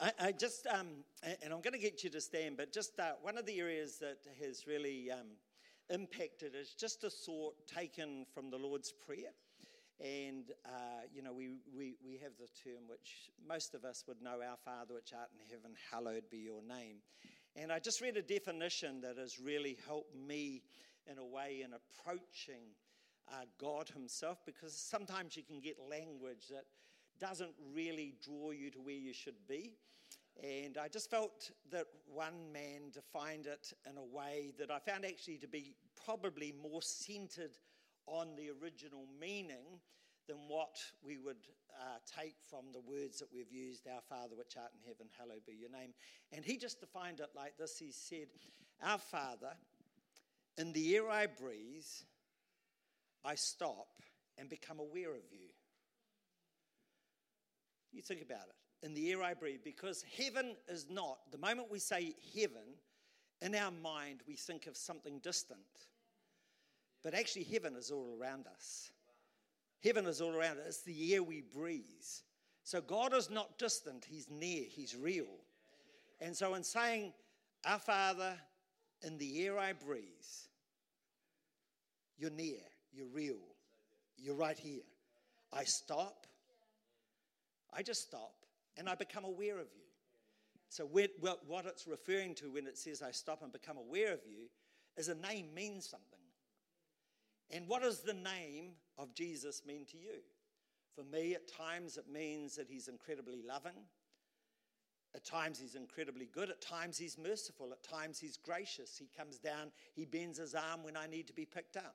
I, I just, um, and I'm going to get you to stand, but just uh, one of the areas that has really um, impacted is just a thought taken from the Lord's Prayer. And, uh, you know, we, we, we have the term which most of us would know Our Father which art in heaven, hallowed be your name. And I just read a definition that has really helped me in a way in approaching uh, God Himself because sometimes you can get language that doesn't really draw you to where you should be. And I just felt that one man defined it in a way that I found actually to be probably more centered on the original meaning than what we would uh, take from the words that we've used Our Father, which art in heaven, hallowed be your name. And he just defined it like this He said, Our Father, in the air I breathe, I stop and become aware of you. You think about it. In the air I breathe, because heaven is not, the moment we say heaven, in our mind we think of something distant. But actually, heaven is all around us. Heaven is all around us. It's the air we breathe. So God is not distant, He's near, He's real. And so, in saying, Our Father, in the air I breathe, you're near, you're real, you're right here. I stop, I just stop and I become aware of you. So, what it's referring to when it says I stop and become aware of you is a name means something. And what does the name of Jesus mean to you? For me, at times it means that he's incredibly loving. At times he's incredibly good. At times he's merciful. At times he's gracious. He comes down, he bends his arm when I need to be picked up.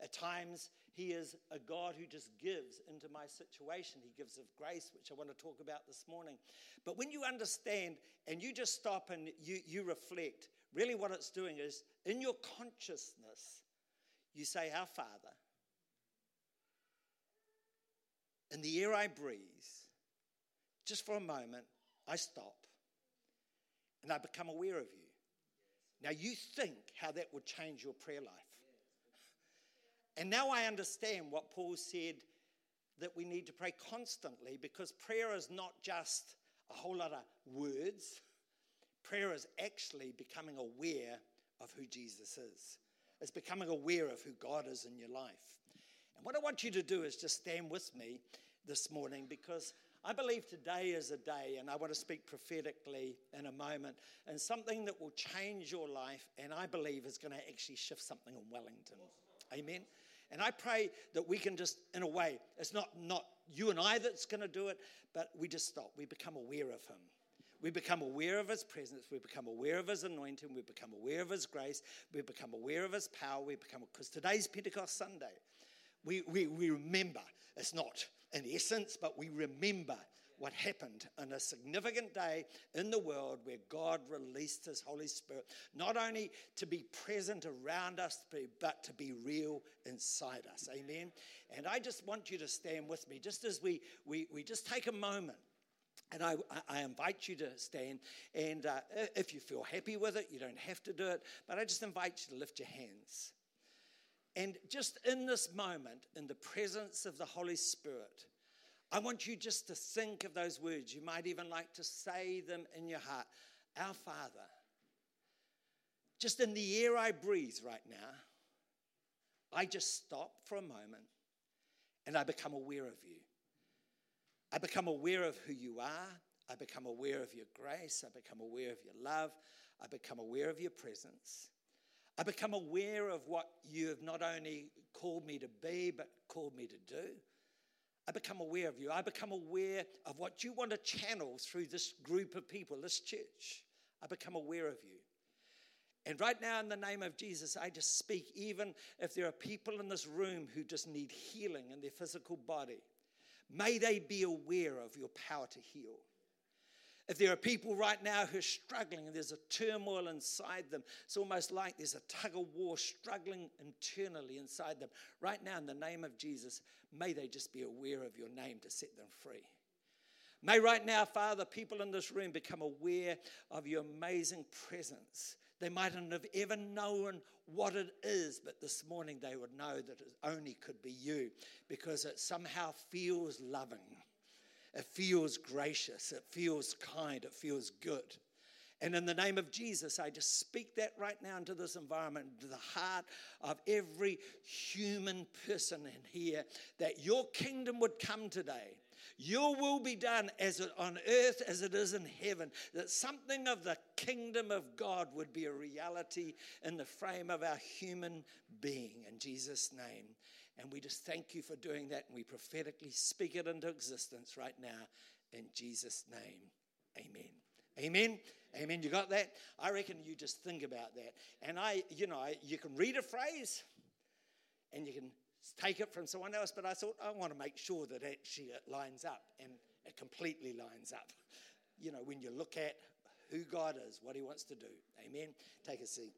At times, He is a God who just gives into my situation. He gives of grace, which I want to talk about this morning. But when you understand and you just stop and you, you reflect, really what it's doing is in your consciousness, you say, Our Father, in the air I breathe, just for a moment, I stop and I become aware of you. Now, you think how that would change your prayer life. And now I understand what Paul said that we need to pray constantly because prayer is not just a whole lot of words. Prayer is actually becoming aware of who Jesus is. It's becoming aware of who God is in your life. And what I want you to do is just stand with me this morning because I believe today is a day, and I want to speak prophetically in a moment, and something that will change your life, and I believe is going to actually shift something in Wellington. Amen. And I pray that we can just, in a way, it's not, not you and I that's going to do it, but we just stop. We become aware of Him. We become aware of His presence. We become aware of His anointing. We become aware of His grace. We become aware of His power. We become, because today's Pentecost Sunday. We, we, we remember. It's not in essence, but we remember what happened on a significant day in the world where God released His Holy Spirit, not only to be present around us, but to be real inside us. Amen. And I just want you to stand with me, just as we, we, we just take a moment. And I, I, invite you to stand. And uh, if you feel happy with it, you don't have to do it. But I just invite you to lift your hands. And just in this moment, in the presence of the Holy Spirit, I want you just to think of those words. You might even like to say them in your heart Our Father. Just in the air I breathe right now, I just stop for a moment and I become aware of you. I become aware of who you are. I become aware of your grace. I become aware of your love. I become aware of your presence. I become aware of what you have not only called me to be, but called me to do. I become aware of you. I become aware of what you want to channel through this group of people, this church. I become aware of you. And right now, in the name of Jesus, I just speak, even if there are people in this room who just need healing in their physical body, may they be aware of your power to heal. If there are people right now who are struggling there's a turmoil inside them, it's almost like there's a tug of war struggling internally inside them. Right now, in the name of Jesus, may they just be aware of your name to set them free. May right now, Father, people in this room become aware of your amazing presence. They mightn't have ever known what it is, but this morning they would know that it only could be you because it somehow feels loving It feels gracious, it feels kind, it feels good. And in the name of Jesus, I just speak that right now into this environment, into the heart of every human person in here, that your kingdom would come today. Your will be done as it, on earth as it is in heaven. That something of the kingdom of God would be a reality in the frame of our human being. In Jesus' name. And we just thank you for doing that. And we prophetically speak it into existence right now. In Jesus' name. Amen. Amen. Amen. You got that? I reckon you just think about that. And I, you know, you can read a phrase and you can take it from someone else, but I thought I want to make sure that actually it lines up and it completely lines up. You know, when you look at who God is, what He wants to do. Amen. Take a seat.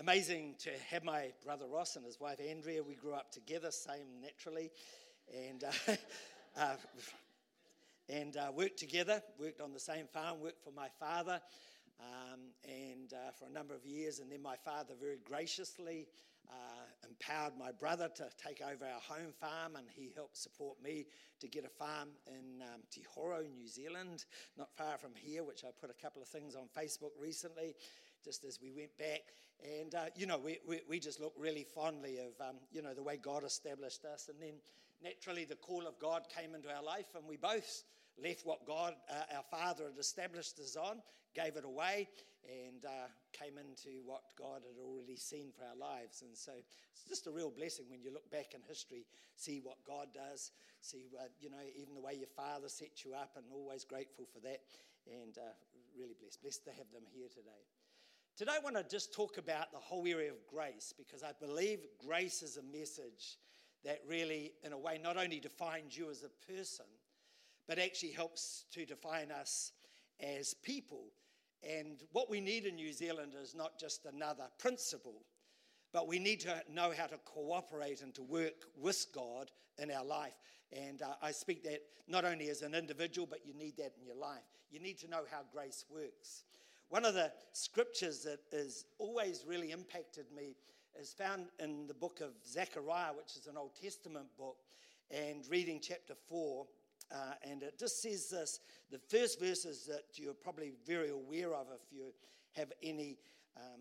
Amazing to have my brother Ross and his wife Andrea. We grew up together, same naturally, and uh, uh, and uh, worked together. Worked on the same farm. Worked for my father, um, and uh, for a number of years. And then my father very graciously uh, empowered my brother to take over our home farm, and he helped support me to get a farm in um, New Zealand, not far from here, which I put a couple of things on Facebook recently, just as we went back. And, uh, you know, we, we, we, just look really fondly of, um, you know, the way God established us. And then naturally the call of God came into our life, and we both left what God, uh, our Father, had established us on, gave it away, and uh, came into what God had already seen for our lives. And so it's just a real blessing when you look back in history, see what God does, see, what, you know, even the way your Father set you up, and always grateful for that, and uh, really blessed. Blessed to have them here today. Today, I want to just talk about the whole area of grace because I believe grace is a message that really, in a way, not only defines you as a person, but actually helps to define us as people. And what we need in New Zealand is not just another principle, but we need to know how to cooperate and to work with God in our life. And uh, I speak that not only as an individual, but you need that in your life. You need to know how grace works. One of the scriptures that has always really impacted me is found in the book of Zechariah, which is an Old Testament book, and reading chapter 4 uh, and it just says this the first verses that you're probably very aware of if you have any. Um,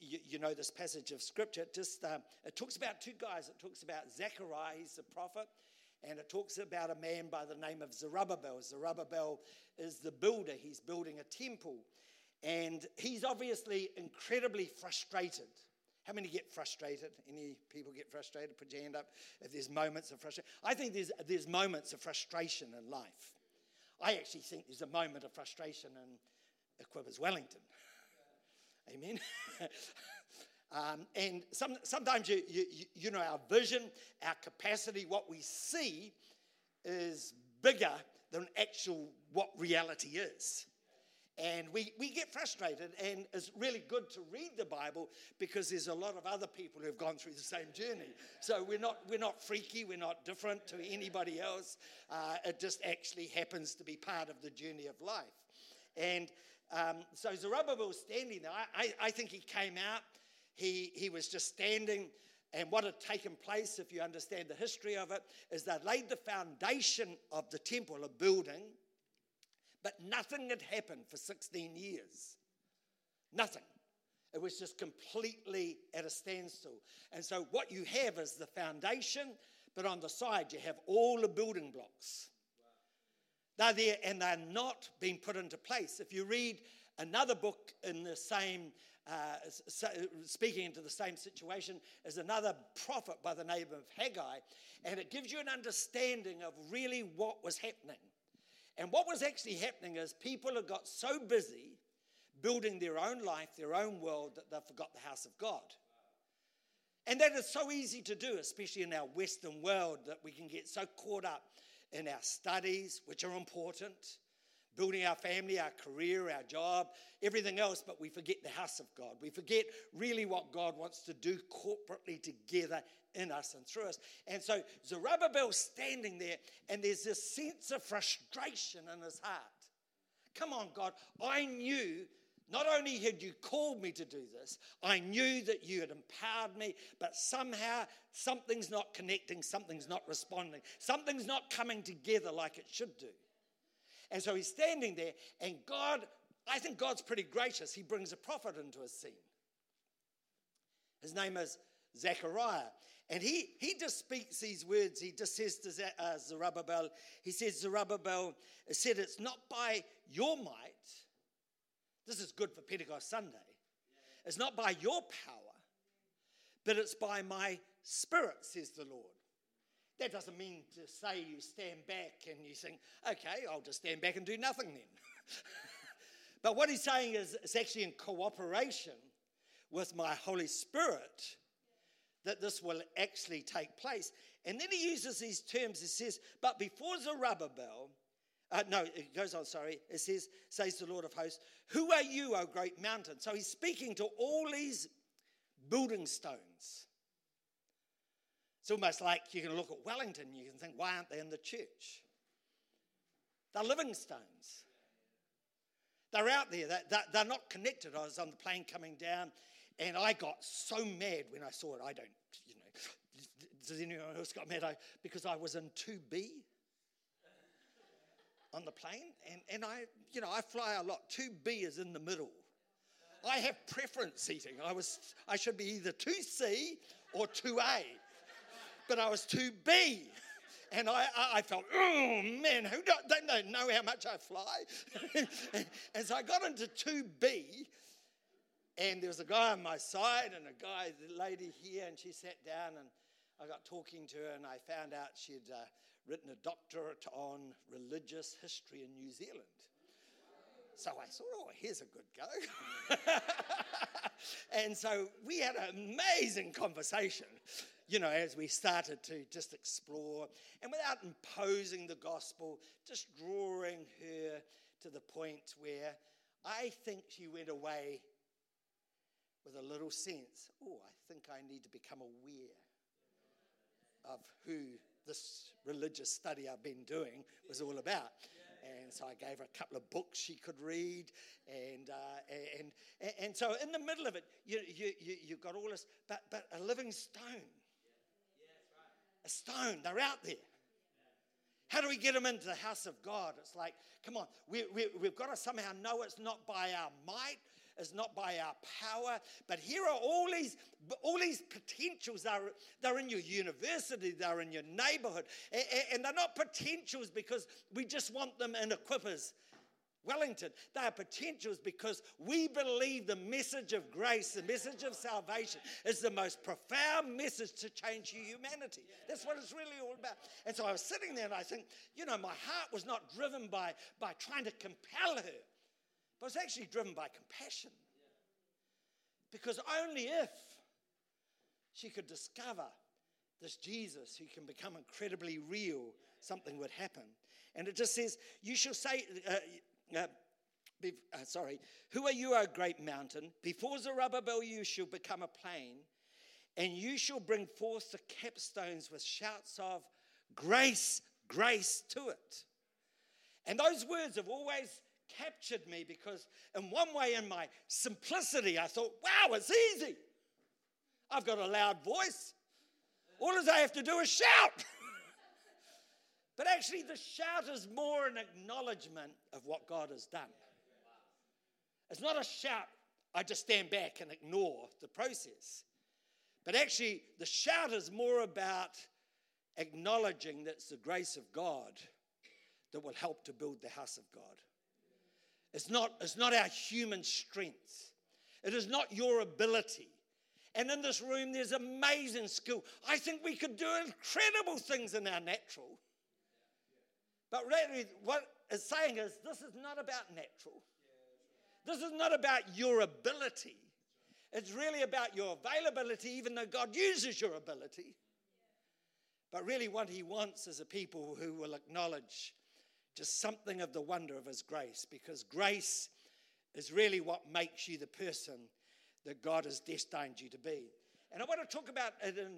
you, you, know this passage of scripture. It just uh, it talks about two guys. It talks about Zechariah, he's the prophet, and it talks about a man by the name of Zerubbabel. Zerubbabel is the builder. He's building a temple, and he's obviously incredibly frustrated how many get frustrated? Any people get frustrated? Put your hand up if there's moments of frustration. I think there's, there's moments of frustration in life. I actually think there's a moment of frustration in Equippers Wellington. Amen. um, and some, sometimes, you, you, you know, our vision, our capacity, what we see is bigger than actual what reality is. And we, we get frustrated, and it's really good to read the Bible because there's a lot of other people who have gone through the same journey. So we're not, we're not freaky, we're not different to anybody else. Uh, it just actually happens to be part of the journey of life. And um, so Zerubbabel was standing there, I, I, I think he came out, he, he was just standing. And what had taken place, if you understand the history of it, is they laid the foundation of the temple, a building but nothing had happened for 16 years. Nothing. It was just completely at a standstill. And so, what you have is the foundation, but on the side, you have all the building blocks. They're there and they're not being put into place. If you read another book in the same, uh, speaking into the same situation, is another prophet by the name of Haggai, and it gives you an understanding of really what was happening. And what was actually happening is people had got so busy building their own life, their own world, that they forgot the house of God. And that is so easy to do, especially in our Western world, that we can get so caught up in our studies, which are important, building our family, our career, our job, everything else, but we forget the house of God. We forget really what God wants to do corporately together in us and through us. And so Zerubbabel's standing there, and there's this sense of frustration in his heart. Come on, God, I knew Not only had you called me to do this, I knew that you had empowered me, but somehow something's not connecting, something's not responding, something's not coming together like it should do. And so he's standing there, and God, I think God's pretty gracious. He brings a prophet into a scene. His name is Zechariah. And he, he just speaks these words. He just says to uh, Zerubbabel, he says, Zerubbabel said, It's not by your might. This is good for Pentecost Sunday. It's not by your power, but it's by my spirit, says the Lord. That doesn't mean to say you stand back and you think, okay, I'll just stand back and do nothing then. but what he's saying is it's actually in cooperation with my Holy Spirit that this will actually take place. And then he uses these terms. He says, But before Zerubbabel, uh, no, it goes on, sorry. It says, says the Lord of hosts, Who are you, O great mountain? So he's speaking to all these building stones. It's almost like you can look at Wellington, you can think, why aren't they in the church? They're living stones. They're out there, they're, not connected. I was on the plane coming down and I got so mad when I saw it. I don't, you know, does anyone else got mad? I, because I was in 2B on the plane, and, and I, you know, I fly a lot. 2B is in the middle. I have preference seating. I was, I should be either 2C or 2A, but I was 2B. And I, I felt, oh man, who don't, they don't know how much I fly? and so I got into 2B, and there was a guy on my side and a guy, the lady here, and she sat down and I got talking to her and I found out she'd uh, written a doctorate on religious history in New Zealand. So I thought, oh, here's a good go. and so we had an amazing conversation, you know, as we started to just explore and without imposing the gospel, just drawing her to the point where I think she went away with a little sense, oh, I think I need to become aware of who this religious study I've been doing was all about. And so I gave her a couple of books she could read. And, uh, and, and, so in the middle of it, you, you, you, you've got all this, but, but a living stone. A stone, they're out there. How do we get them into the house of God? It's like, come on, we, we, we've got to somehow know it's not by our might, it's not by our power, but here are all these, all these potentials. They're, they're in your university, they're in your neighborhood, and they're not potentials because we just want them in Equippers. Wellington. They are potentials because we believe the message of grace, the message of salvation, is the most profound message to change humanity. That's what it's really all about. And so I was sitting there and I think, you know, my heart was not driven by, by trying to compel her. But it's actually driven by compassion. Because only if she could discover this Jesus who can become incredibly real, something would happen. And it just says, You shall say, uh, be, uh, sorry, who are you, O great mountain? Before Zerubbabel, you shall become a plain, and you shall bring forth the capstones with shouts of grace, grace to it. And those words have always captured me because, in one way, in my simplicity, I thought, wow, it's easy. I've got a loud voice. All I have to do is shout. but actually, the shout is more an acknowledgement of what God has done. It's not a shout, I just stand back and ignore the process. But actually, the shout is more about acknowledging that it's the grace of God that will help to build the house of God. It's not, it's not our human strength. It is not your ability. And in this room, there's amazing skill. I think we could do incredible things in our natural. But really, what it's saying is this is not about natural. This is not about your ability. It's really about your availability, even though God uses your ability. But really, what He wants is a people who will acknowledge just something of the wonder of His grace, because grace is really what makes you the person that God has destined you to be. And I want to talk about it in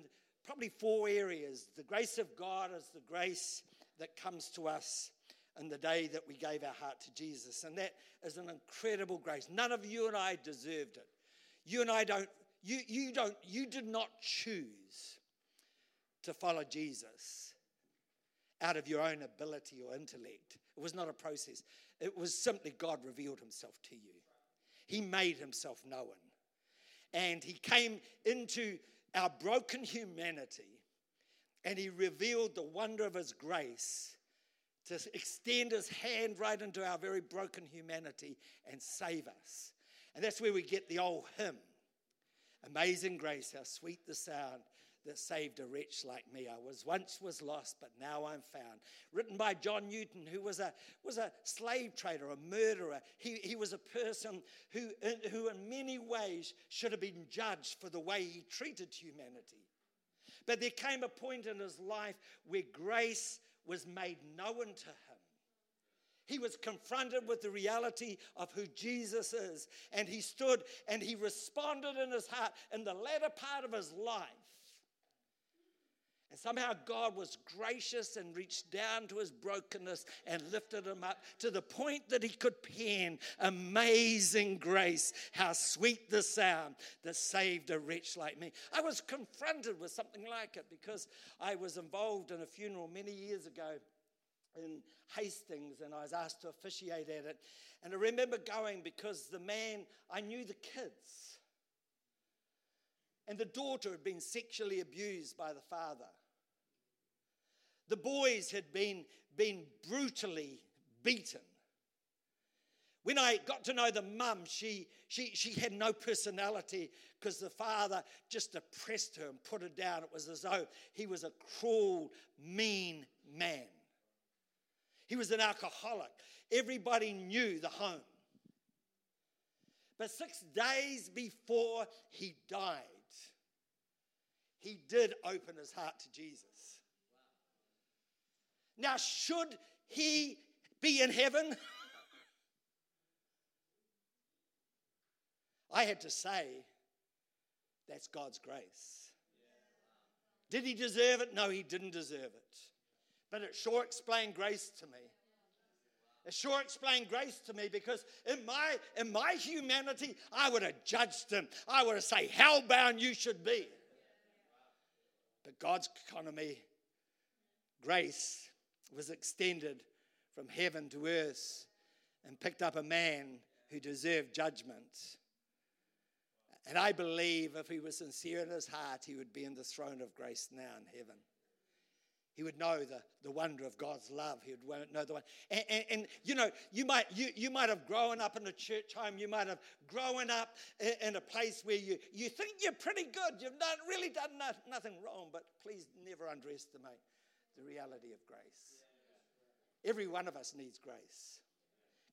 probably four areas. The grace of God is the grace that comes to us in the day that we gave our heart to Jesus. And that is an incredible grace. None of you and I deserved it. You and I don't, you, you don't, you did not choose to follow Jesus out of your own ability or intellect. It was not a process. It was simply God revealed himself to you. He made himself known. And he came into our broken humanity and he revealed the wonder of his grace to extend his hand right into our very broken humanity and save us. And that's where we get the old hymn Amazing grace, how sweet the sound that saved a wretch like me. I was once was lost, but now I'm found. Written by John Newton, who was a, was a slave trader, a murderer. He, he was a person who, who, in many ways, should have been judged for the way he treated humanity. But there came a point in his life where grace was made known to him. He was confronted with the reality of who Jesus is, and he stood and he responded in his heart in the latter part of his life. Somehow God was gracious and reached down to his brokenness and lifted him up to the point that he could pen amazing grace. How sweet the sound that saved a wretch like me. I was confronted with something like it because I was involved in a funeral many years ago in Hastings and I was asked to officiate at it. And I remember going because the man, I knew the kids. And the daughter had been sexually abused by the father. The boys had been, been brutally beaten. When I got to know the mum, she, she, she had no personality because the father just oppressed her and put her down. It was as though he was a cruel, mean man. He was an alcoholic. Everybody knew the home. But six days before he died, he did open his heart to Jesus. Now, should he be in heaven? I had to say, that's God's grace. Did he deserve it? No, he didn't deserve it. But it sure explained grace to me. It sure explained grace to me because in my, in my humanity, I would have judged him. I would have said, hellbound you should be. But God's economy, grace, was extended from heaven to earth and picked up a man who deserved judgment. And I believe if he was sincere in his heart, he would be in the throne of grace now in heaven. He would know the, the wonder of God's love. He would know the one. And, and, and, you know, you might, you, you might have grown up in a church home. You might have grown up in, in a place where you, you think you're pretty good. You've not really done not, nothing wrong. But please never underestimate the reality of grace. Every one of us needs grace.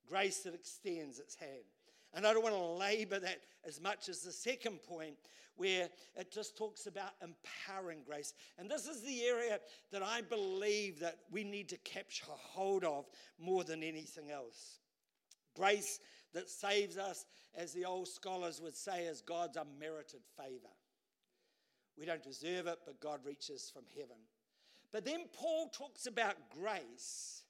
Grace that extends its hand. And I don't want to labor that as much as the second point, where it just talks about empowering grace. And this is the area that I believe that we need to capture hold of more than anything else. Grace that saves us, as the old scholars would say, is God's unmerited favor. We don't deserve it, but God reaches from heaven. But then Paul talks about grace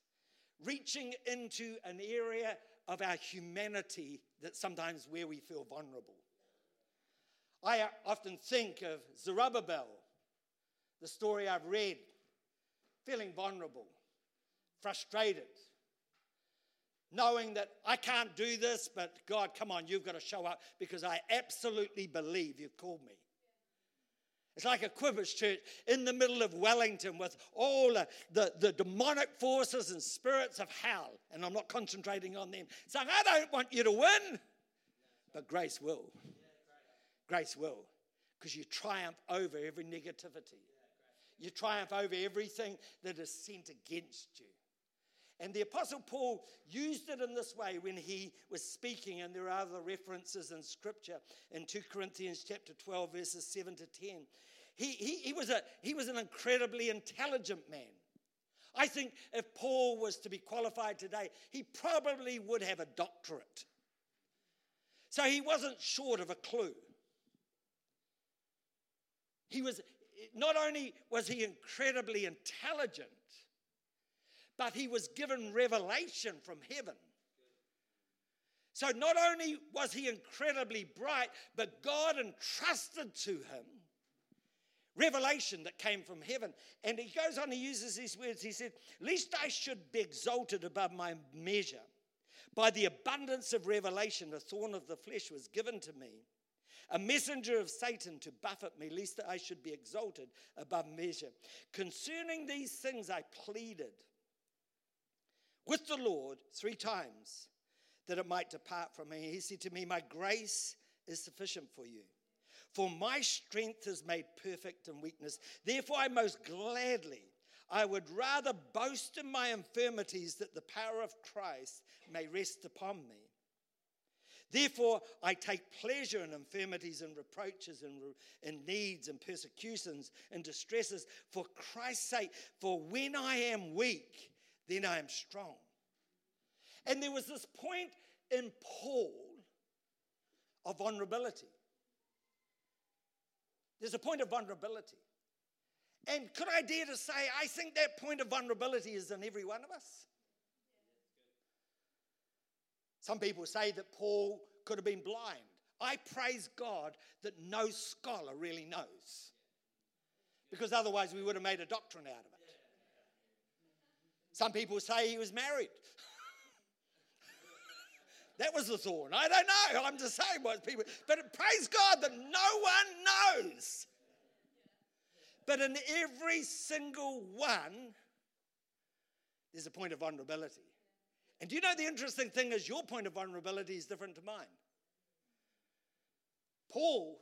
reaching into an area of our humanity that sometimes where we feel vulnerable. I uh, often think of Zerubbabel, the story I've read, feeling vulnerable, frustrated, knowing that I can't do this, but God, come on, you've got to show up because I absolutely believe you've called me. It's like Equippers church in the middle of Wellington with all the, the, the, demonic forces and spirits of hell. And I'm not concentrating on them, saying, I don't want you to win. But grace will. Grace will. Because you triumph over every negativity, you triumph over everything that is sent against you. And the Apostle Paul used it in this way when he was speaking, and there are other references in Scripture in 2 Corinthians chapter 12, verses 7 to 10. He, he, he, was, a, he was an incredibly intelligent man. I think if Paul was to be qualified today, he probably would have a doctorate. So he wasn't short of a clue. He was not only was he incredibly intelligent, but he was given revelation from heaven. So not only was he incredibly bright, but God entrusted to him revelation that came from heaven. And he goes on, he uses these words. He said, Least I should be exalted above my measure. By the abundance of revelation, a thorn of the flesh was given to me, a messenger of Satan to buffet me, lest I should be exalted above measure. Concerning these things, I pleaded with the Lord three times that it might depart from me. He said to me, My grace is sufficient for you. For my strength is made perfect in weakness. Therefore, I most gladly, I would rather boast in my infirmities that the power of Christ may rest upon me. Therefore, I take pleasure in infirmities and reproaches and, and needs and persecutions and distresses for Christ's sake. For when I am weak, then I am strong. And there was this point in Paul of vulnerability. There's a point of vulnerability. And could I dare to say, I think that point of vulnerability is in every one of us. Some people say that Paul could have been blind. I praise God that no scholar really knows. Because otherwise, we would have made a doctrine out of it. Some people say he was married. that was the thorn. I don't know. I'm just saying what people. But praise God that no one knows. But in every single one, there's a point of vulnerability. And do you know the interesting thing is your point of vulnerability is different to mine? Paul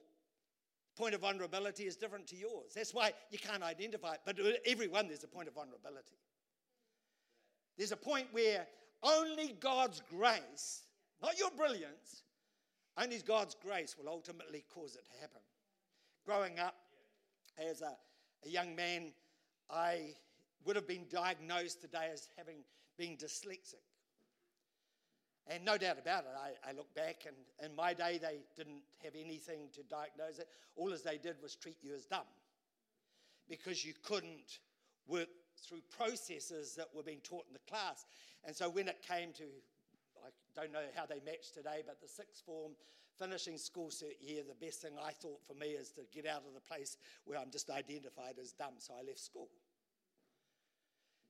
point of vulnerability is different to yours. That's why you can't identify it. But everyone, there's a point of vulnerability. There's a point where only God's grace, not your brilliance, only God's grace will ultimately cause it to happen. Growing up as a, a young man, I would have been diagnosed today as having been dyslexic. And no doubt about it, I, I look back, and in my day, they didn't have anything to diagnose it. All as they did was treat you as dumb because you couldn't work through processes that were being taught in the class. And so when it came to, I don't know how they match today, but the sixth form finishing school year, the best thing I thought for me is to get out of the place where I'm just identified as dumb. So I left school.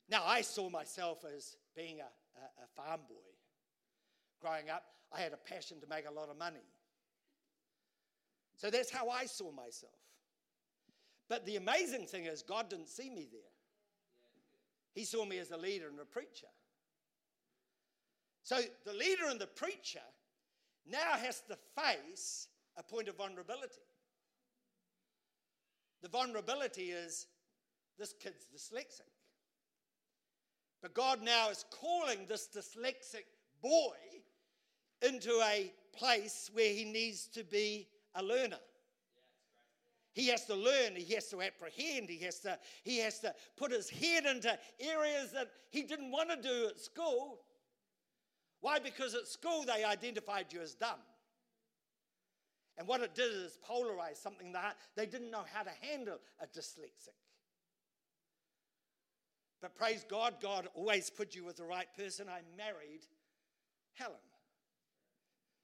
Now, I saw myself as being a, a, a farm boy growing up, I had a passion to make a lot of money. So that's how I saw myself. But the amazing thing is, God didn't see me there. He saw me as a leader and a preacher. So the leader and the preacher now has to face a point of vulnerability. The vulnerability is this kid's dyslexic. But God now is calling this dyslexic boy into a place where he needs to be a learner. He has to learn, he has to apprehend, he has to, he has to put his head into areas that he didn't want to do at school. Why? Because at school they identified you as dumb. And what it did is polarize something that they didn't know how to handle a dyslexic. But praise God, God always put you with the right person. I married Helen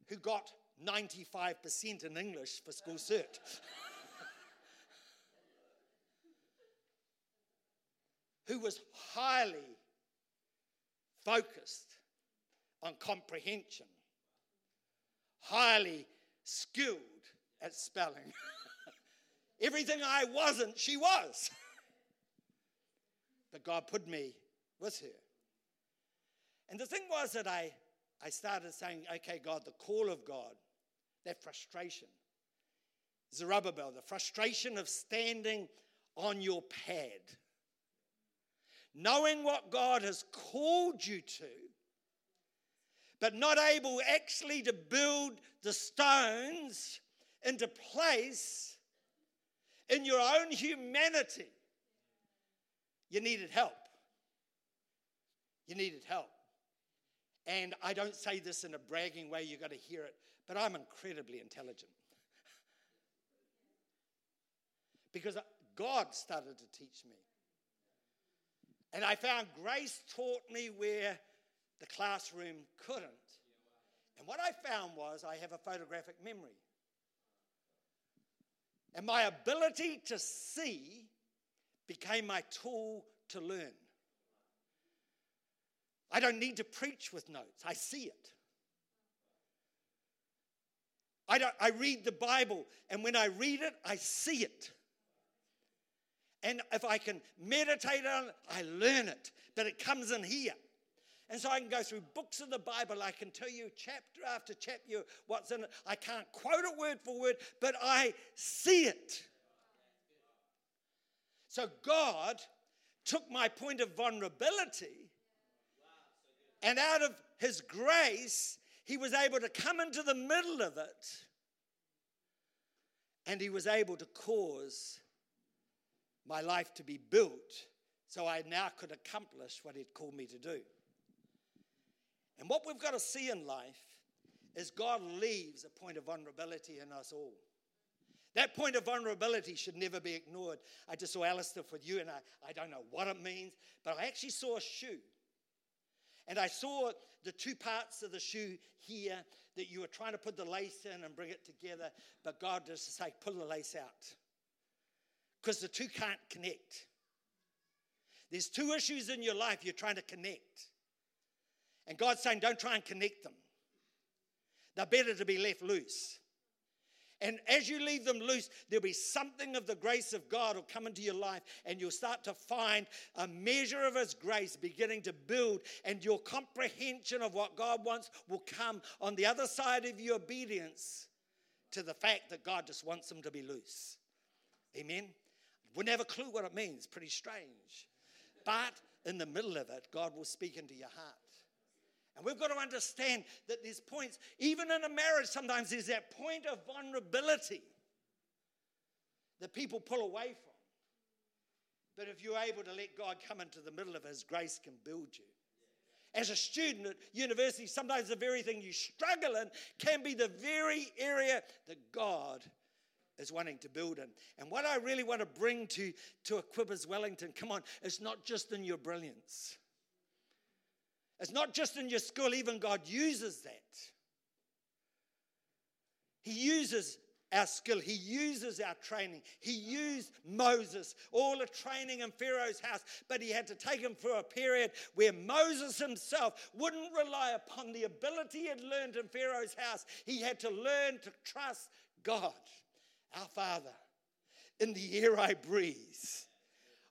who got 95% in English for school cert. who was highly focused on comprehension, highly skilled at spelling. Everything I wasn't, she was. but God put me with her. And the thing was that I I started saying, okay, God, the call of God, that frustration. Zerubbabel, the frustration of standing on your pad, knowing what God has called you to, but not able actually to build the stones into place in your own humanity. You needed help. You needed help. And I don't say this in a bragging way, you've got to hear it, but I'm incredibly intelligent. because God started to teach me. And I found grace taught me where the classroom couldn't. And what I found was I have a photographic memory. And my ability to see became my tool to learn. I don't need to preach with notes, I see it. I, don't, I read the Bible, and when I read it, I see it. And if I can meditate on it, I learn it. But it comes in here. And so I can go through books of the Bible. I can tell you chapter after chapter what's in it. I can't quote it word for word, but I see it. So God took my point of vulnerability, and out of His grace, He was able to come into the middle of it, and He was able to cause my life to be built so I now could accomplish what He'd called me to do. And what we've got to see in life is God leaves a point of vulnerability in us all. That point of vulnerability should never be ignored. I just saw Alistair with you, and I, I don't know what it means, but I actually saw a shoe. And I saw the two parts of the shoe here that you were trying to put the lace in and bring it together, but God just say, pull the lace out because the two can't connect. There's two issues in your life you're trying to connect. And God's saying, don't try and connect them. They're better to be left loose. And as you leave them loose, there'll be something of the grace of God will come into your life, and you'll start to find a measure of His grace beginning to build, and your comprehension of what God wants will come on the other side of your obedience to the fact that God just wants them to be loose. Amen? Wouldn't have a clue what it means. Pretty strange. But in the middle of it, God will speak into your heart. And we've got to understand that there's points, even in a marriage, sometimes there's that point of vulnerability that people pull away from. But if you're able to let God come into the middle of His grace, can build you. As a student at university, sometimes the very thing you struggle in can be the very area that God is wanting to build in. And what I really want to bring to, to Equippers Wellington, come on, it's not just in your brilliance. It's not just in your school, even God uses that. He uses our skill. He uses our training. He used Moses, all the training in Pharaoh's house, but he had to take him for a period where Moses himself wouldn't rely upon the ability he had learned in Pharaoh's house. He had to learn to trust God. Our Father, in the air I breathe,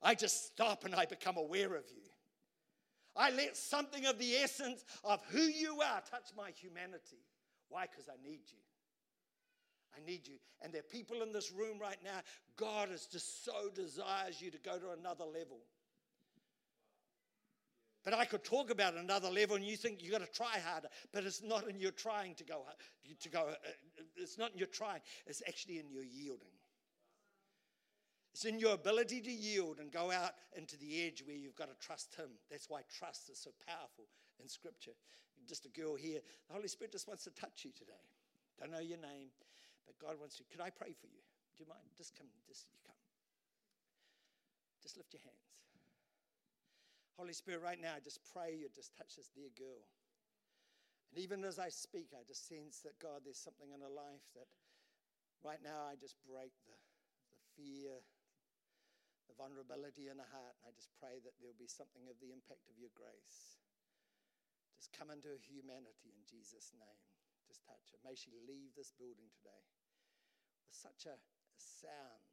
I just stop and I become aware of you. I let something of the essence of who you are touch my humanity. Why? Because I need you. I need you. And there are people in this room right now, God is just so desires you to go to another level. But I could talk about another level, and you think you've got to try harder. But it's not in your trying to go. To go. Uh, it's not in your trying. It's actually in your yielding. It's in your ability to yield and go out into the edge where you've got to trust Him. That's why trust is so powerful in Scripture. Just a girl here. The Holy Spirit just wants to touch you today. Don't know your name, but God wants to. Could I pray for you? Do you mind? Just come. Just you come. Just lift your hands. Holy Spirit, right now, I just pray you just touch this dear girl. And even as I speak, I just sense that, God, there's something in her life that right now I just break the, the fear, the vulnerability in her heart. And I just pray that there'll be something of the impact of your grace. Just come into her humanity in Jesus' name. Just touch her. May she leave this building today with such a, a sound,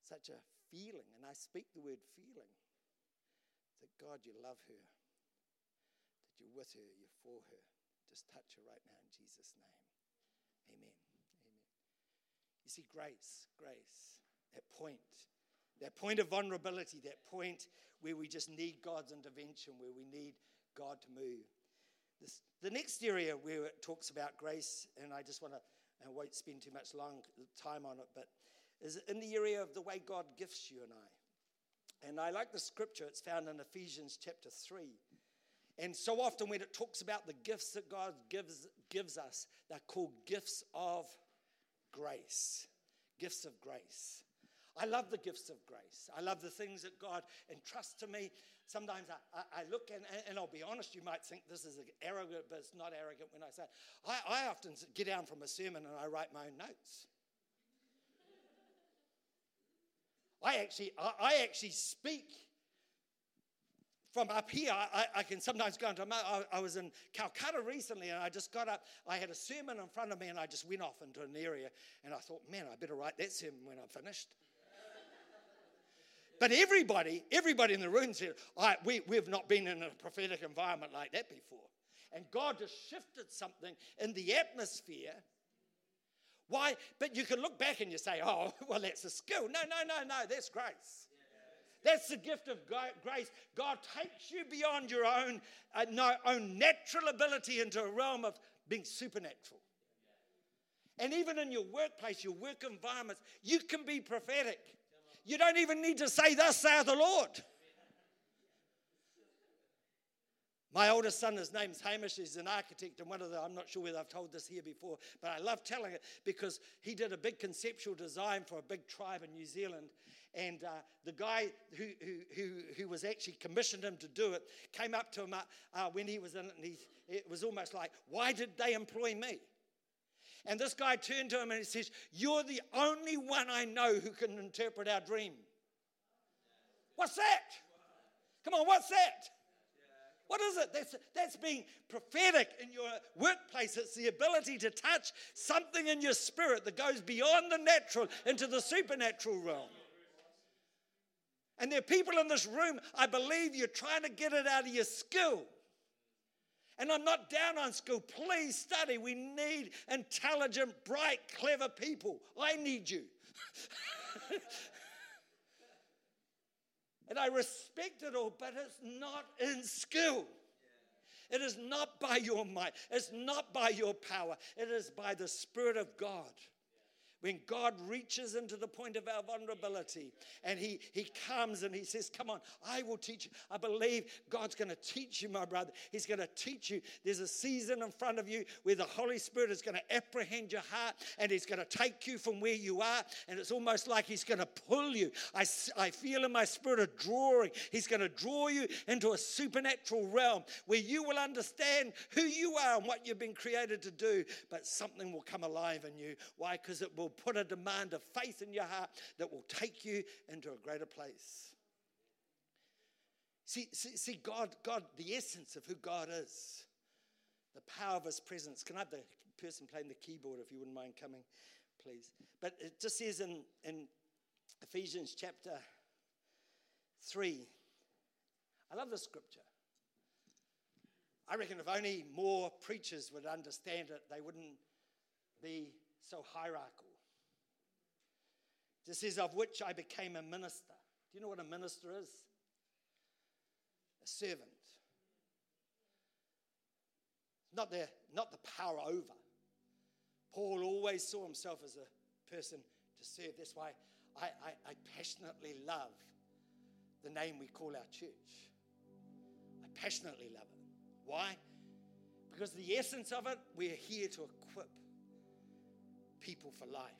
such a feeling. And I speak the word feeling that God, you love her, that you're with her, you're for her. Just touch her right now in Jesus' name. Amen. Amen. You see, grace, grace, that point, that point of vulnerability, that point where we just need God's intervention, where we need God to move. This, the next area where it talks about grace, and I just want to, I won't spend too much long time on it, but is in the area of the way God gifts you and I. And I like the scripture, it's found in Ephesians chapter 3. And so often when it talks about the gifts that God gives, gives us, they're called gifts of grace. Gifts of grace. I love the gifts of grace. I love the things that God entrusts to me. Sometimes I, I, I look and, and, I'll be honest, you might think this is arrogant, but it's not arrogant when I say it. I, I often get down from a sermon and I write my own notes. I actually, I, I actually speak from up here, I, I, can sometimes go into. I, I was in Calcutta recently, and I just got up. I had a sermon in front of me, and I just went off into an area, and I thought, man, I better write that sermon when I'm finished. But everybody, everybody in the room said, we, we've not been in a prophetic environment like that before. And God just shifted something in the atmosphere. Why? But you can look back and you say, oh, well, that's a skill. No, no, no, no, that's grace. That's the gift of grace. God takes you beyond your own, uh, no, own natural ability into a realm of being supernatural. And even in your workplace, your work environments, you can be prophetic. You don't even need to say, Thus saith the Lord. My oldest son, his name's Hamish, he's an architect, and one of the, I'm not sure whether I've told this here before, but I love telling it because he did a big conceptual design for a big tribe in New Zealand. And uh, the guy who, who, who, who, was actually commissioned him to do it came up to him uh, uh, when he was in it, and he, it was almost like, Why did they employ me? And this guy turned to him and he says, You're the only one I know who can interpret our dream. What's that? Come on, what's that? What is it? That's, that's being prophetic in your workplace. It's the ability to touch something in your spirit that goes beyond the natural into the supernatural realm. And there are people in this room, I believe you're trying to get it out of your skill. And I'm not down on school. Please study. We need intelligent, bright, clever people. I need you. and I respect it all, but it's not in skill. It is not by your might, it's not by your power, it is by the Spirit of God when God reaches into the point of our vulnerability and he, he comes and he says, Come on, I will teach you. I believe God's going to teach you, my brother. He's going to teach you. There's a season in front of you where the Holy Spirit is going to apprehend your heart and he's going to take you from where you are. And it's almost like he's going to pull you. I, I feel in my spirit a drawing. He's going to draw you into a supernatural realm where you will understand who you are and what you've been created to do, but something will come alive in you. Why? Because it will put a demand of faith in your heart that will take you into a greater place. See, see, see God, God, the essence of who God is, the power of his presence. Can I have the person playing the keyboard if you wouldn't mind coming, please? But it just says in, in Ephesians chapter 3, I love the scripture. I reckon if only more preachers would understand it, they wouldn't be so hierarchical. It says, of which I became a minister. Do you know what a minister is? A servant. Not the, not the power over. Paul always saw himself as a person to serve. That's why I, I, I passionately love the name we call our church. I passionately love it. Why? Because the essence of it, we're here to equip people for life.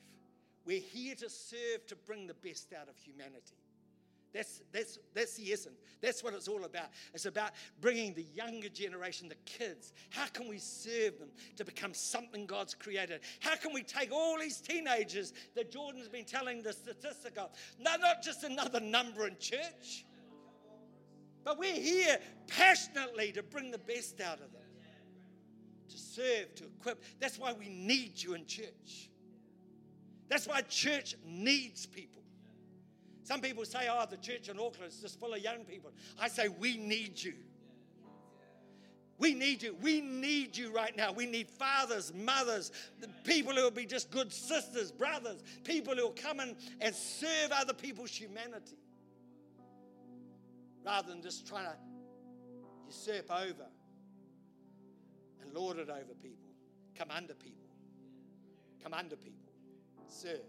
We're here to serve to bring the best out of humanity. That's, that's, that's the essence. That's what it's all about. It's about bringing the younger generation, the kids. How can we serve them to become something God's created? How can we take all these teenagers that Jordan's been telling the statistic of? No, not just another number in church, but we're here passionately to bring the best out of them, to serve, to equip. That's why we need you in church. That's why church needs people. Some people say, oh, the church in Auckland is just full of young people. I say, we need you. We need you. We need you right now. We need fathers, mothers, people who will be just good sisters, brothers, people who will come in and serve other people's humanity rather than just trying to usurp over and lord it over people, come under people, come under people serve.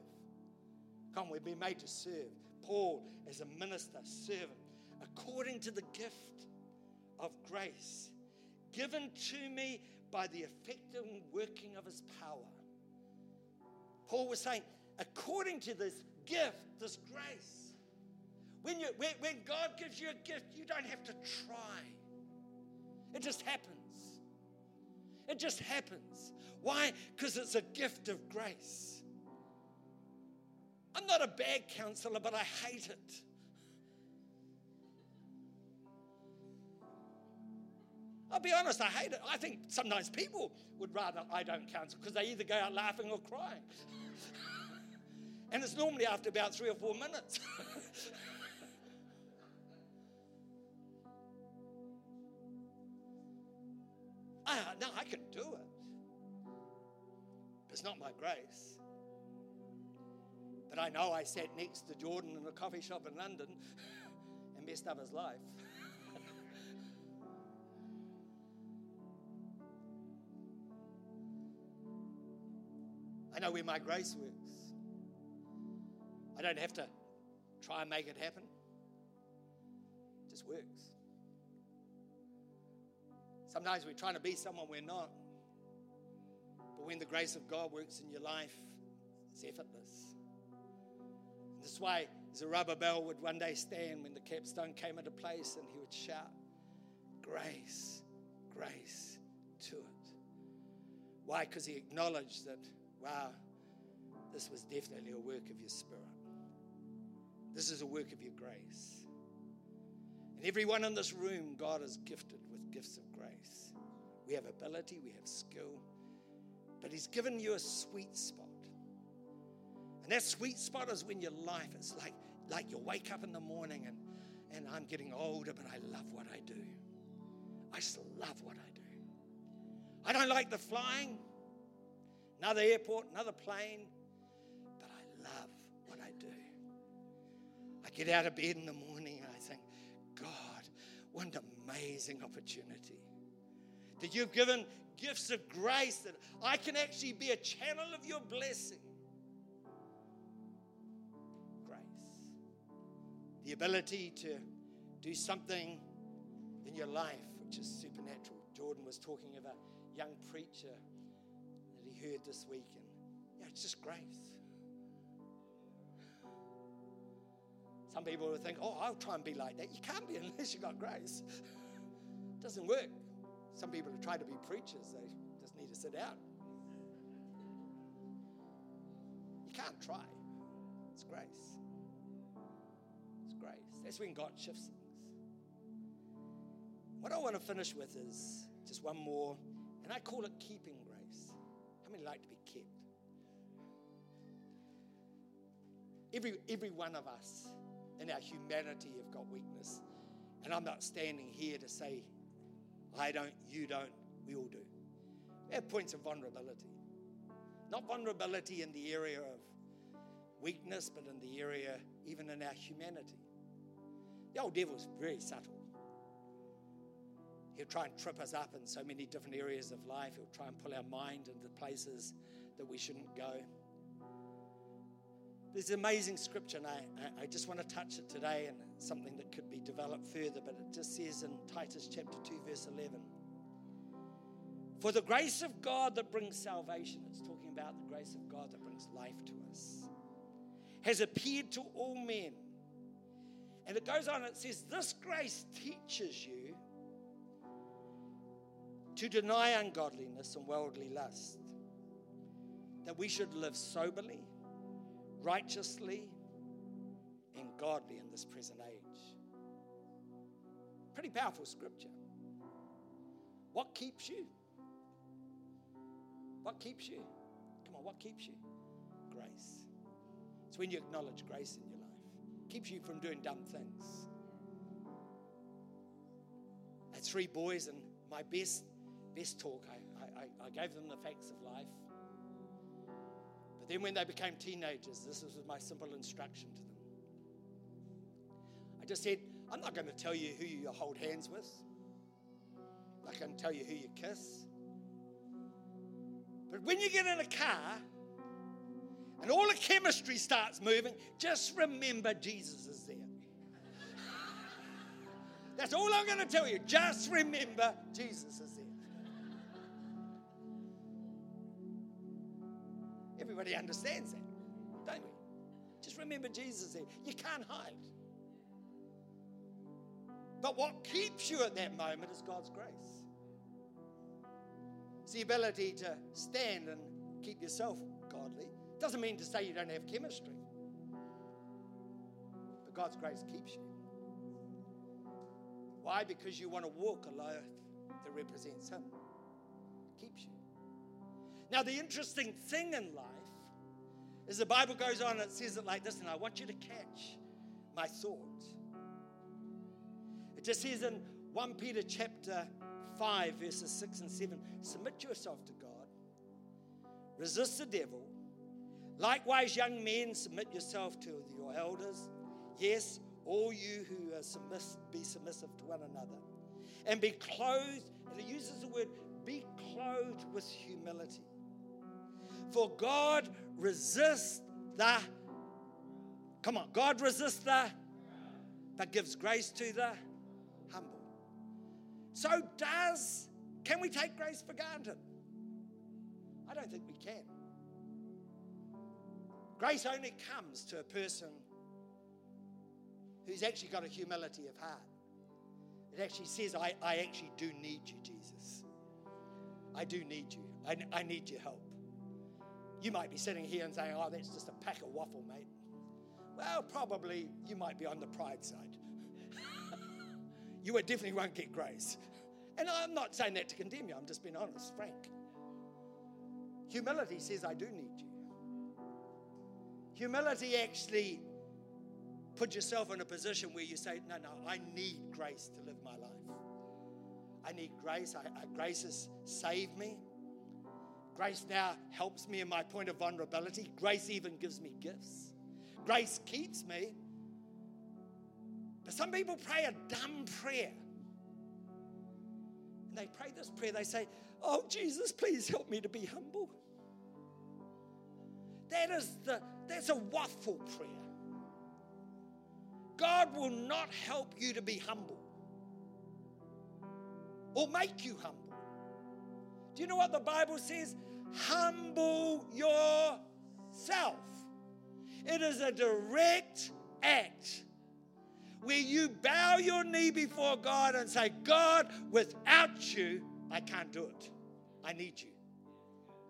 Come, we've been made to serve. Paul, as a minister, servant, according to the gift of grace given to me by the effective working of his power. Paul was saying, according to this gift, this grace. When, you, when, when God gives you a gift, you don't have to try. It just happens. It just happens. Why? Because it's a gift of grace. I'm not a bad counselor, but I hate it. I'll be honest, I hate it. I think sometimes people would rather I don't counsel because they either go out laughing or crying. and it's normally after about three or four minutes. ah, no, I can do it. But it's not my grace. But I know I sat next to Jordan in a coffee shop in London and messed up his life. I know where my grace works. I don't have to try and make it happen, it just works. Sometimes we're trying to be someone we're not. But when the grace of God works in your life, it's effortless. This is why Zerubbabel would one day stand when the capstone came into place and he would shout, Grace, grace to it. Why? Because he acknowledged that wow, this was definitely a work of your spirit. This is a work of your grace. And everyone in this room, God is gifted with gifts of grace. We have ability, we have skill, but He's given you a sweet spot. And that sweet spot is when your life is like, like you wake up in the morning and, and I'm getting older, but I love what I do. I just love what I do. I don't like the flying another airport, another plane, but I love what I do. I get out of bed in the morning and I think, God, what an amazing opportunity. That you've given gifts of grace that I can actually be a channel of your blessing. The ability to do something in your life which is supernatural. Jordan was talking of a young preacher that he heard this week. And yeah, it's just grace. Some people will think, oh, I'll try and be like that. You can't be unless you've got grace. it doesn't work. Some people have tried to be preachers, they just need to sit down. You can't try. It's grace. That's when God shifts things. What I want to finish with is just one more, and I call it keeping grace. How many like to be kept. Every, every one of us in our humanity have got weakness. And I'm not standing here to say, I don't, you don't, we all do. We have points of vulnerability. Not vulnerability in the area of weakness, but in the area, even in our humanity. The old devil's very subtle. He'll try and trip us up in so many different areas of life. He'll try and pull our mind into places that we shouldn't go. There's an amazing scripture, and I, I just want to touch it today, and something that could be developed further, but it just says in Titus chapter 2, verse 11 For the grace of God that brings salvation, it's talking about the grace of God that brings life to us, has appeared to all men. And it goes on, it says, This grace teaches you to deny ungodliness and worldly lust, that we should live soberly, righteously, and godly in this present age. Pretty powerful scripture. What keeps you? What keeps you? Come on, what keeps you? Grace. It's when you acknowledge grace in your. Keeps you from doing dumb things. I had three boys, and my best best talk. I, I, I gave them the facts of life. But then when they became teenagers, this was my simple instruction to them. I just said, I'm not going to tell you who you hold hands with. I can tell you who you kiss. But when you get in a car and all the chemistry starts moving, just remember Jesus is there. That's all I'm going to tell you. Just remember Jesus is there. Everybody understands that, don't we? Just remember Jesus is there. you can't hide. But what keeps you at that moment is God's grace. It's the ability to stand and keep yourself godly. Doesn't mean to say you don't have chemistry. But God's grace keeps you. Why? Because you want to walk a life that represents Him. Keeps you. Now, the interesting thing in life is the Bible goes on and it says it like this, and I want you to catch my thought. It just says in 1 Peter chapter 5, verses 6 and 7 submit yourself to God, resist the devil. Likewise, young men, submit yourself to your elders. Yes, all you who are submiss- be submissive to one another. And be clothed, and it uses the word be clothed with humility. For God resists the, come on, God resists the, but gives grace to the humble. So, does, can we take grace for granted? I don't think we can. Grace only comes to a person who's actually got a humility of heart. It actually says, I, I actually do need you, Jesus. I do need you. I, I need your help. You might be sitting here and saying, oh, that's just a pack of waffle, mate. Well, probably you might be on the pride side. you definitely won't get grace. And I'm not saying that to condemn you, I'm just being honest, frank. Humility says, I do need you. Humility actually put yourself in a position where you say, No, no, I need grace to live my life. I need grace. I, I, grace has saved me. Grace now helps me in my point of vulnerability. Grace even gives me gifts. Grace keeps me. But some people pray a dumb prayer. And they pray this prayer. They say, Oh, Jesus, please help me to be humble. That is the that's a waffle prayer. God will not help you to be humble or make you humble. Do you know what the Bible says? Humble yourself. It is a direct act where you bow your knee before God and say, God, without you, I can't do it. I need you.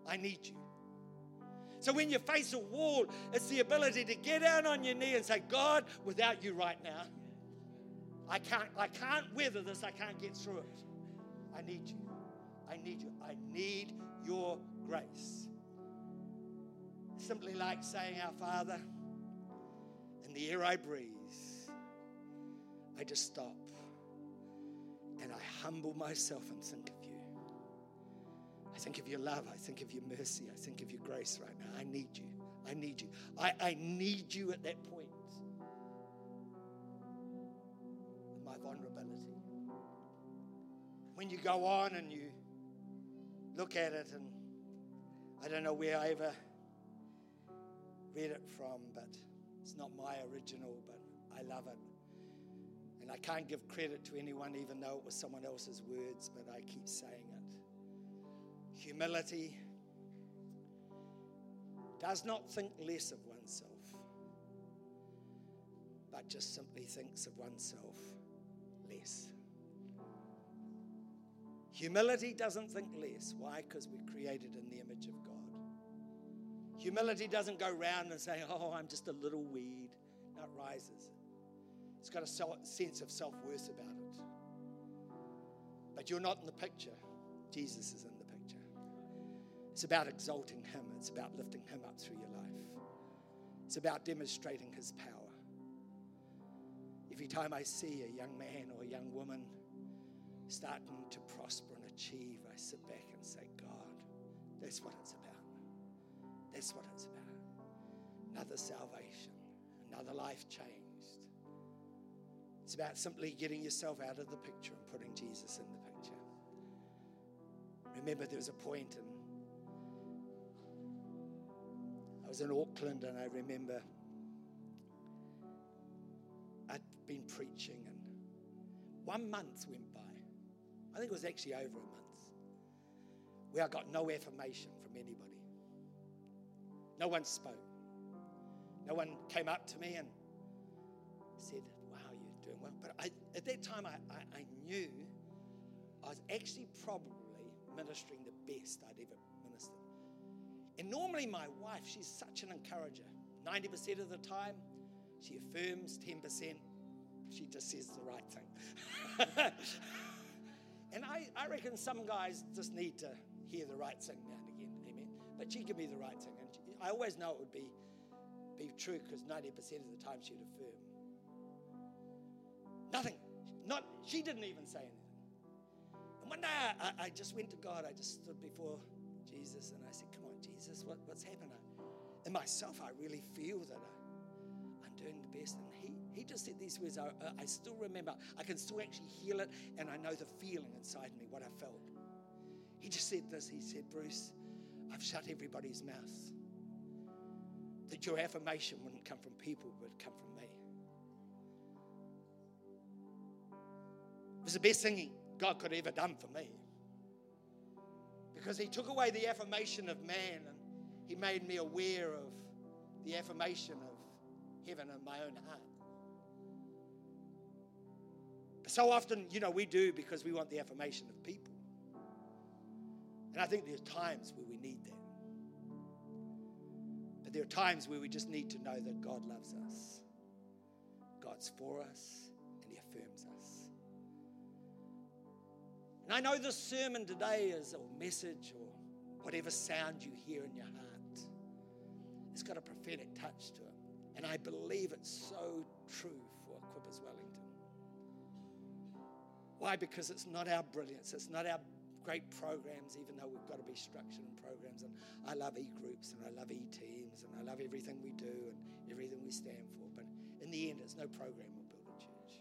I need you. So when you face a wall, it's the ability to get down on your knee and say, God, without you right now, I can't, I can't weather this, I can't get through it. I need you. I need you. I need your grace. Simply like saying, Our Father, in the air I breathe, I just stop and I humble myself and think. I think of your love. I think of your mercy. I think of your grace right now. I need you. I need you. I, I need you at that point. My vulnerability. When you go on and you look at it, and I don't know where I ever read it from, but it's not my original, but I love it. And I can't give credit to anyone, even though it was someone else's words, but I keep saying. Humility does not think less of oneself, but just simply thinks of oneself less. Humility doesn't think less. Why? Because we're created in the image of God. Humility doesn't go round and say, Oh, I'm just a little weed. No, it rises. It's got a sense of self worth about it. But you're not in the picture, Jesus is in it's about exalting Him, it's about lifting Him up through your life, it's about demonstrating His power. Every time I see a young man or a young woman starting to prosper and achieve, I sit back and say, God, that's what it's about. That's what it's about. Another salvation, another life changed. It's about simply getting yourself out of the picture and putting Jesus in the picture. Remember, there was a point in I was in Auckland and I remember I'd been preaching and one month went by. I think it was actually over a month where I got no affirmation from anybody. No one spoke. No one came up to me and said, Wow, you're doing well. But I, at that time, I, I, I knew I was actually probably ministering the best I'd ever. And normally, my wife, she's such an encourager. 90% of the time, she affirms, 10%, she just says the right thing. and I, I reckon some guys just need to hear the right thing now and again. Amen. But she give me the right thing. And she, I always know it would be, be true because 90% of the time she'd affirm. Nothing. Not, she didn't even say anything. And one day I, I just went to God. I just stood before Jesus and I said, Come Jesus, what, what's happened? In myself, I really feel that I, am doing the best. And he, he just said these words. I, I still remember. I can still actually hear it, and I know the feeling inside me, what I felt. He just said this. He said, Bruce, I've shut everybody's mouth. That your affirmation wouldn't come from people, but come from me. It was the best thing God could have ever done for me. Because He took away the affirmation of man He made me aware of the affirmation of heaven in my own heart. But so often, you know, we do because we want the affirmation of people. And I think there's times where we need that. But there are times where we just need to know that God loves us, God's for us, and He affirms us. And I know this sermon today is a message or whatever sound you hear in your heart. It's got a prophetic touch to it. And I believe it's so true for Equippers Wellington. Why? Because it's not our brilliance, it's not our great programs, even though we've got to be structured in programs. And I love e groups and I love e teams and I love everything we do and everything we stand for. But in the end, it's no program will build a church.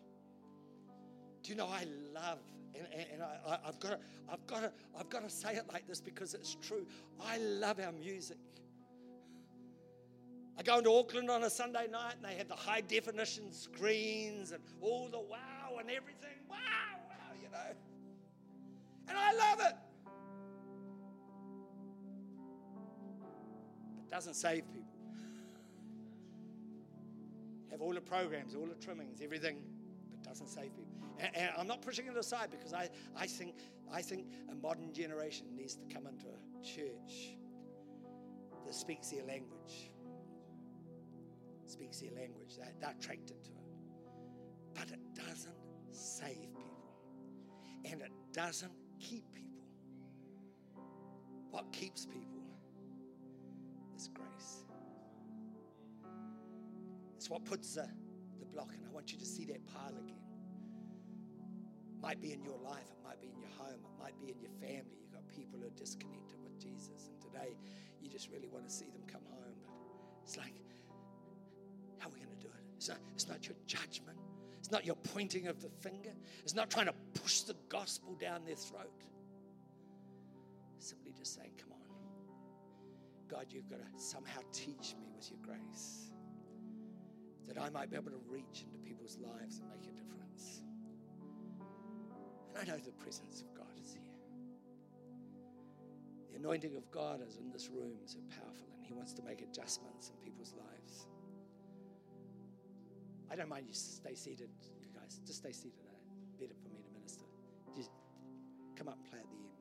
Do you know I love, and, and, and I, have got to, I've, got to, I've got to say it like this because it's true. I love our music. I go into Auckland on a Sunday night and they have the high definition screens and all the wow and everything. Wow, wow, you know. And I love it. It doesn't save people. Have all the programs, all the trimmings, everything, but doesn't save people. And, and I'm not pushing it aside because I, I, think, I think a modern generation needs to come into a church that speaks their language speaks their language. They're, they're attracted to it. But it doesn't save people. And it doesn't keep people. What keeps people is grace. It's what puts the, the block, and I want you to see that pile again. Might be in your life, it might be in your home, it might be in your family. You've got people who are disconnected with Jesus, and today you just really want to see them come home. But it's like how are we going to do it? It's not, it's not your judgment. It's not your pointing of the finger. It's not trying to push the gospel down their throat. Simply just saying, come on. God, you've got to somehow teach me with your grace that I might be able to reach into people's lives and make a difference. And I know the presence of God is here. The anointing of God is in this room so powerful, and He wants to make adjustments in people's lives. I don't mind you stay seated, you guys. Just stay seated. Better for me to minister. Just come up and play at the end.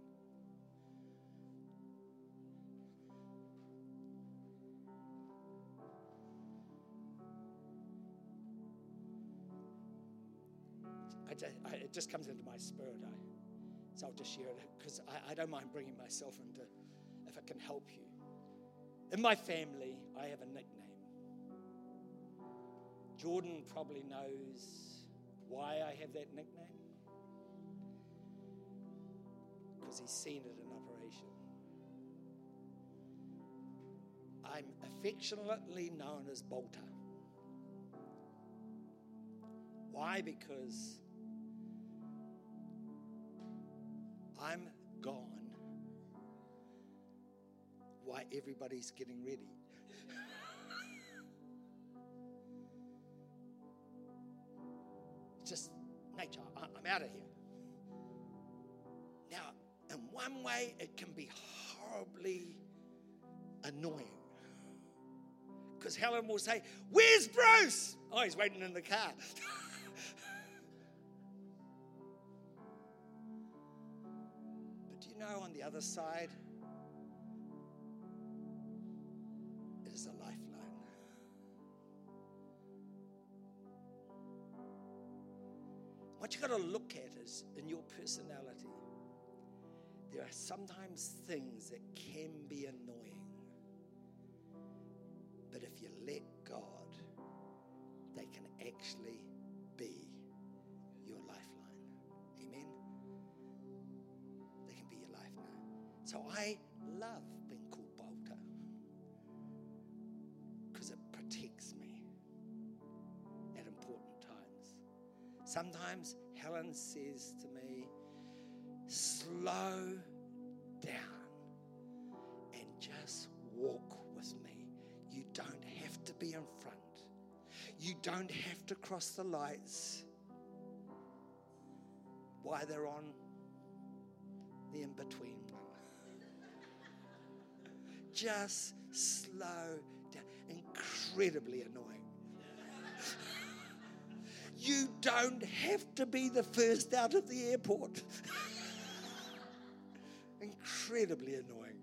I just, I, it just comes into my spirit. I, so I'll just share it because I, I don't mind bringing myself into, if it can help you. In my family, I have a nickname. Jordan probably knows why I have that nickname. Because he's seen it in operation. I'm affectionately known as Bolter. Why? Because I'm gone why everybody's getting ready. Nature. I'm out of here. Now, in one way, it can be horribly annoying Because Helen will say, Where's Bruce? Oh, he's waiting in the car. but do you know on the other side, got to look at is in your personality, there are sometimes things that can be annoying. But if you let God, they can actually be your lifeline. Amen? They can be your lifeline. So I love being called Bolter because it protects me at important times. Sometimes Helen says to me, slow down and just walk with me. You don't have to be in front, you don't have to cross the lights while they're on the in between one. Just slow down. Incredibly annoying. You don't have to be the first out of the airport. Incredibly annoying.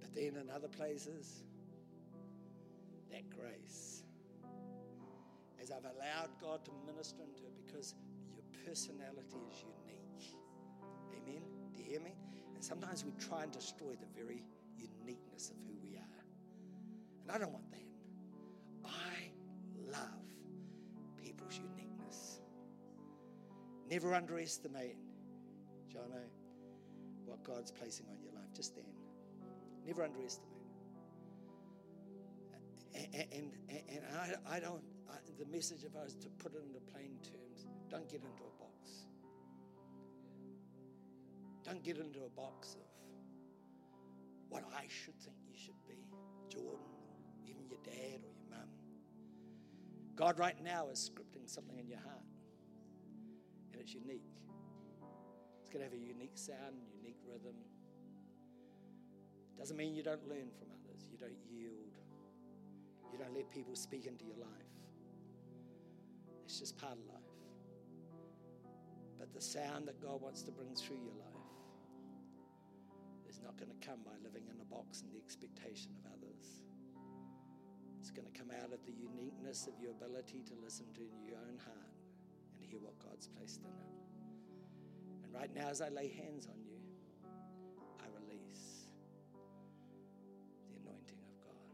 But then in other places, that grace, as I've allowed God to minister into because your personality is unique. Amen? Do you hear me? And sometimes we try and destroy the very uniqueness of who we are. And I don't want that. I love people's uniqueness. Never underestimate, Jono, what God's placing on your life. Just then. Never underestimate. And, and, and I, I don't, I, the message of us to put it into plain terms, don't get into Don't get into a box of what I should think you should be, Jordan, or even your dad or your mum. God right now is scripting something in your heart, and it's unique. It's going to have a unique sound, unique rhythm. Doesn't mean you don't learn from others, you don't yield, you don't let people speak into your life. It's just part of life. But the sound that God wants to bring through your life not going to come by living in a box and the expectation of others. It's going to come out of the uniqueness of your ability to listen to your own heart and hear what God's placed in it. And right now, as I lay hands on you, I release the anointing of God.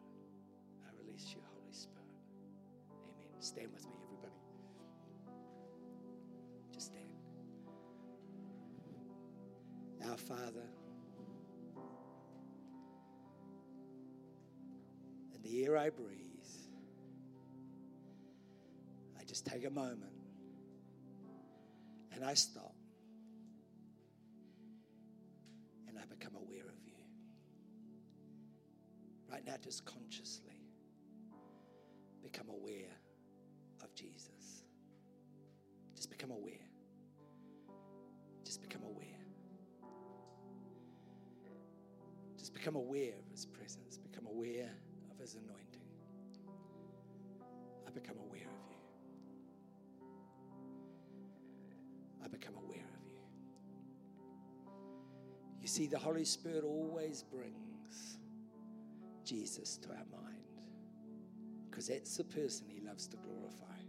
I release your Holy Spirit. Amen. Stand with me, everybody. Just stand. Our Father, the air I breathe, I just take a moment and I stop and I become aware of you. Right now, just consciously become aware of Jesus. Just become aware. Just become aware. Just become aware of His presence. Become aware His anointing. I become aware of you. I become aware of you. You see, the Holy Spirit always brings Jesus to our mind because that's the person He loves to glorify.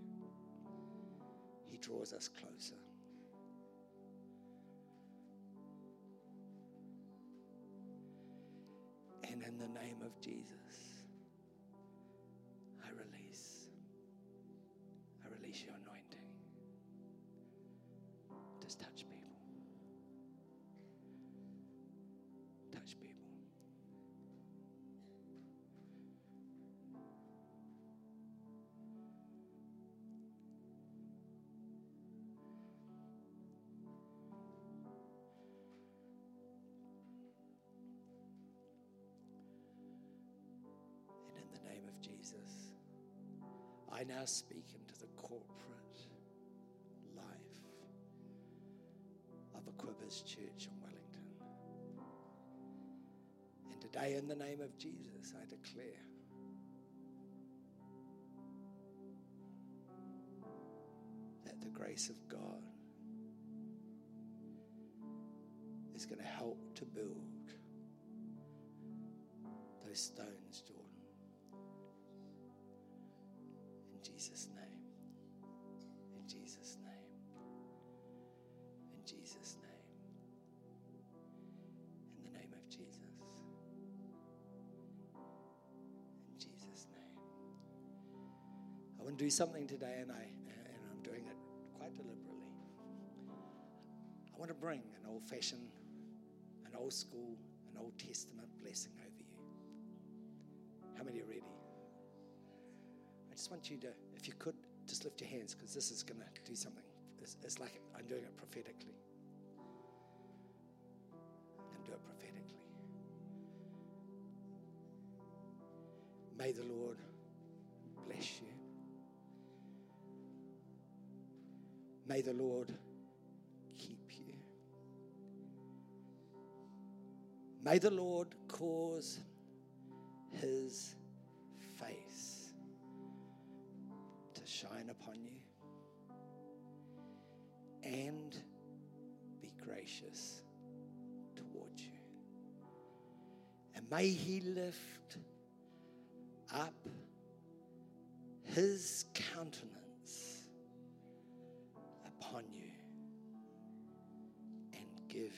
He draws us closer. And in the name of Jesus, Jesus, I now speak into the corporate life of Equippers Church in Wellington. And today, in the name of Jesus, I declare that the grace of God is going to help to build those stones, Jordan. Jesus' name. In Jesus' name. In Jesus' name. In the name of Jesus. In Jesus' name. I want to do something today, and I and I'm doing it quite deliberately. I want to bring an old-fashioned, an old school, an Old Testament blessing over you. How many are ready? I just want you to, if you could, just lift your hands because this is going to do something. It's, it's like I'm doing it prophetically. I'm going to do it prophetically. May the Lord bless you. May the Lord keep you. May the Lord cause his shine upon you and be gracious towards you. And may he lift up his countenance upon you and give